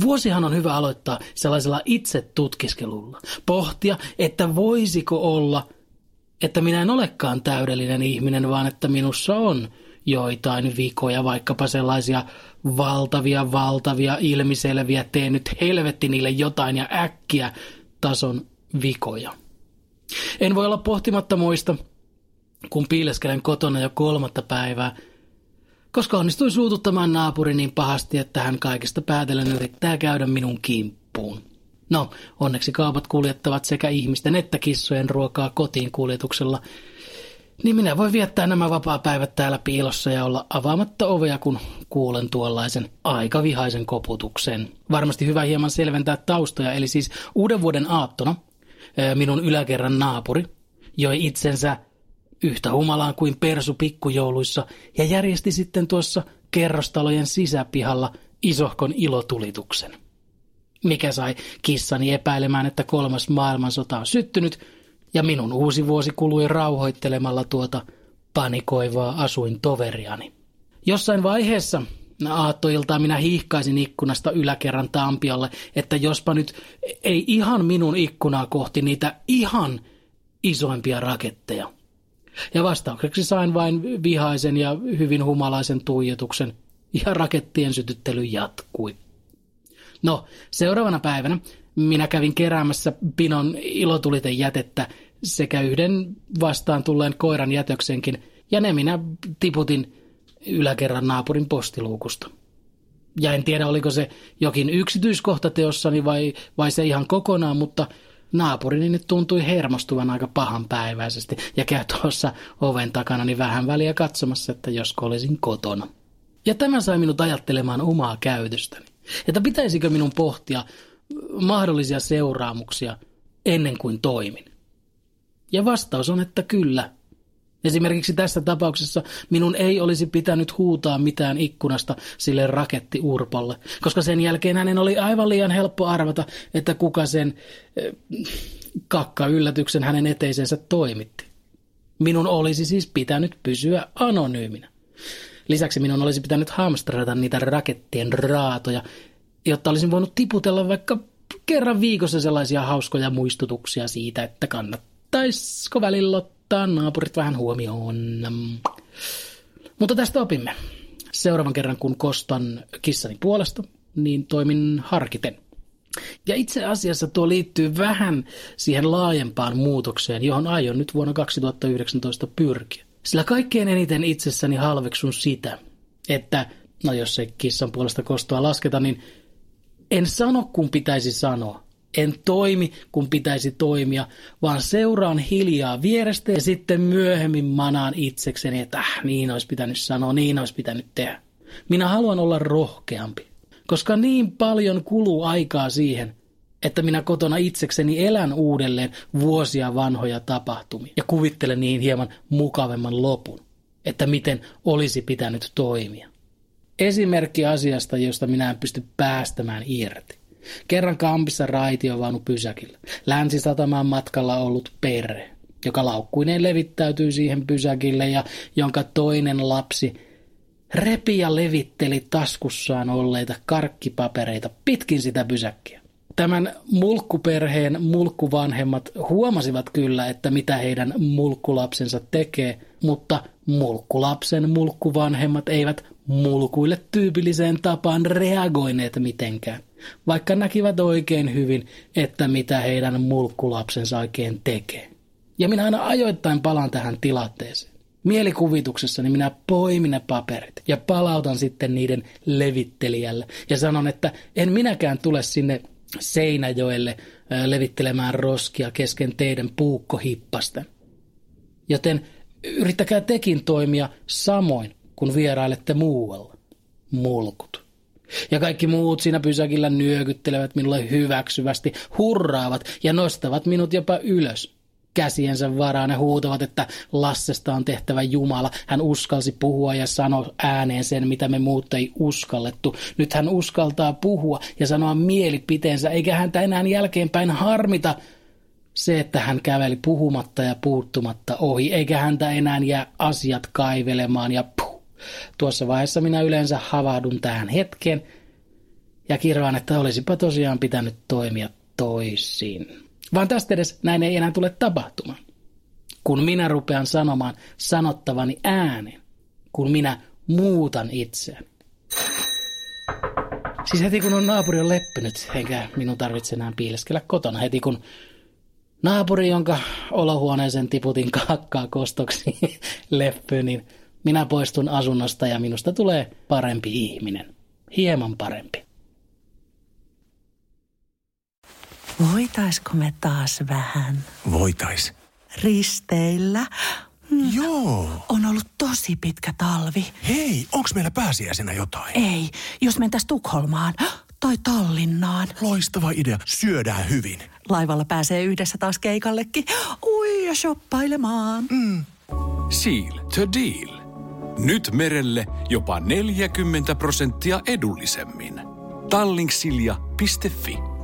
Vuosihan on hyvä aloittaa sellaisella itsetutkiskelulla. Pohtia, että voisiko olla, että minä en olekaan täydellinen ihminen, vaan että minussa on joitain vikoja, vaikkapa sellaisia valtavia, valtavia, ilmiselviä, tee nyt helvetti niille jotain ja äkkiä tason vikoja. En voi olla pohtimatta muista, kun piileskelen kotona jo kolmatta päivää, koska onnistuin suututtamaan naapuri niin pahasti, että hän kaikesta päätellen yrittää käydä minun kimppuun. No, onneksi kaupat kuljettavat sekä ihmisten että kissojen ruokaa kotiin kuljetuksella, niin minä voin viettää nämä vapaa-päivät täällä piilossa ja olla avaamatta ovea, kun kuulen tuollaisen aika vihaisen koputuksen. Varmasti hyvä hieman selventää taustoja, eli siis uuden vuoden aattona minun yläkerran naapuri joi itsensä yhtä humalaan kuin persu pikkujouluissa ja järjesti sitten tuossa kerrostalojen sisäpihalla isohkon ilotulituksen. Mikä sai kissani epäilemään, että kolmas maailmansota on syttynyt ja minun uusi vuosi kului rauhoittelemalla tuota panikoivaa asuin toveriani. Jossain vaiheessa aattoiltaa minä hiihkaisin ikkunasta yläkerran tampiolle, että jospa nyt ei ihan minun ikkunaa kohti niitä ihan isoimpia raketteja. Ja vastaukseksi sain vain vihaisen ja hyvin humalaisen tuijotuksen, ja rakettien sytyttely jatkui. No, seuraavana päivänä minä kävin keräämässä pinon ilotuliten jätettä sekä yhden vastaan tulleen koiran jätöksenkin, ja ne minä tiputin yläkerran naapurin postiluukusta. Ja en tiedä, oliko se jokin yksityiskohta teossani vai, vai se ihan kokonaan, mutta naapurini nyt tuntui hermostuvan aika pahanpäiväisesti ja käy tuossa oven takana niin vähän väliä katsomassa, että josko olisin kotona. Ja tämä sai minut ajattelemaan omaa käytöstäni. Että pitäisikö minun pohtia mahdollisia seuraamuksia ennen kuin toimin. Ja vastaus on, että kyllä. Esimerkiksi tässä tapauksessa minun ei olisi pitänyt huutaa mitään ikkunasta sille rakettiurpolle, koska sen jälkeen hänen oli aivan liian helppo arvata, että kuka sen äh, kakka-yllätyksen hänen eteisensä toimitti. Minun olisi siis pitänyt pysyä anonyyminä. Lisäksi minun olisi pitänyt hamstrata niitä rakettien raatoja, jotta olisin voinut tiputella vaikka kerran viikossa sellaisia hauskoja muistutuksia siitä, että kannattaisiko välillä ottaa naapurit vähän huomioon. Mutta tästä opimme. Seuraavan kerran, kun kostan kissani puolesta, niin toimin harkiten. Ja itse asiassa tuo liittyy vähän siihen laajempaan muutokseen, johon aion nyt vuonna 2019 pyrkiä. Sillä kaikkein eniten itsessäni halveksun sitä, että, no jos se kissan puolesta kostoa lasketa, niin en sano kun pitäisi sanoa. En toimi kun pitäisi toimia, vaan seuraan hiljaa vierestä ja sitten myöhemmin manaan itsekseni, että äh, niin olisi pitänyt sanoa, niin olisi pitänyt tehdä. Minä haluan olla rohkeampi, koska niin paljon kuluu aikaa siihen, että minä kotona itsekseni elän uudelleen vuosia vanhoja tapahtumia ja kuvittelen niin hieman mukavemman lopun, että miten olisi pitänyt toimia. Esimerkki asiasta, josta minä en pysty päästämään irti. Kerran kampissa raitiovaunu pysäkillä. Länsisatamaan matkalla ollut perhe, joka laukkuineen levittäytyi siihen pysäkille ja jonka toinen lapsi repi ja levitteli taskussaan olleita karkkipapereita pitkin sitä pysäkkiä. Tämän mulkkuperheen mulkkuvanhemmat huomasivat kyllä, että mitä heidän mulkkulapsensa tekee, mutta mulkkulapsen mulkkuvanhemmat eivät mulkuille tyypilliseen tapaan reagoineet mitenkään, vaikka näkivät oikein hyvin, että mitä heidän mulkkulapsensa oikein tekee. Ja minä aina ajoittain palaan tähän tilanteeseen. Mielikuvituksessani minä poimin ne paperit ja palautan sitten niiden levittelijälle ja sanon, että en minäkään tule sinne Seinäjoelle levittelemään roskia kesken teidän puukkohippasten. Joten yrittäkää tekin toimia samoin kun vierailette muualla. Mulkut. Ja kaikki muut siinä pysäkillä nyökyttelevät minulle hyväksyvästi, hurraavat ja nostavat minut jopa ylös. Käsiensä varaan ja huutavat, että Lassesta on tehtävä Jumala. Hän uskalsi puhua ja sanoi ääneen sen, mitä me muut ei uskallettu. Nyt hän uskaltaa puhua ja sanoa mielipiteensä, eikä häntä enää jälkeenpäin harmita se, että hän käveli puhumatta ja puuttumatta ohi, eikä häntä enää jää asiat kaivelemaan ja. Tuossa vaiheessa minä yleensä havahdun tähän hetkeen ja kirvaan, että olisipa tosiaan pitänyt toimia toisin. Vaan tästä edes näin ei enää tule tapahtumaan. Kun minä rupean sanomaan sanottavani äänen, kun minä muutan itseäni. Siis heti kun on naapuri on leppynyt, eikä minun tarvitse enää piileskellä kotona. Heti kun naapuri, jonka olohuoneeseen tiputin kakkaa kostoksi, leppy, niin minä poistun asunnosta ja minusta tulee parempi ihminen. Hieman parempi. Voitaisko me taas vähän Voitais. risteillä? Joo. On ollut tosi pitkä talvi. Hei, onks meillä pääsiäisenä jotain? Ei, jos mentäis Tukholmaan tai Tallinnaan. Loistava idea. Syödään hyvin. Laivalla pääsee yhdessä taas keikallekin. Ui ja shoppailemaan. Seal to deal. Nyt merelle jopa 40 prosenttia edullisemmin. Tallingsilja.fi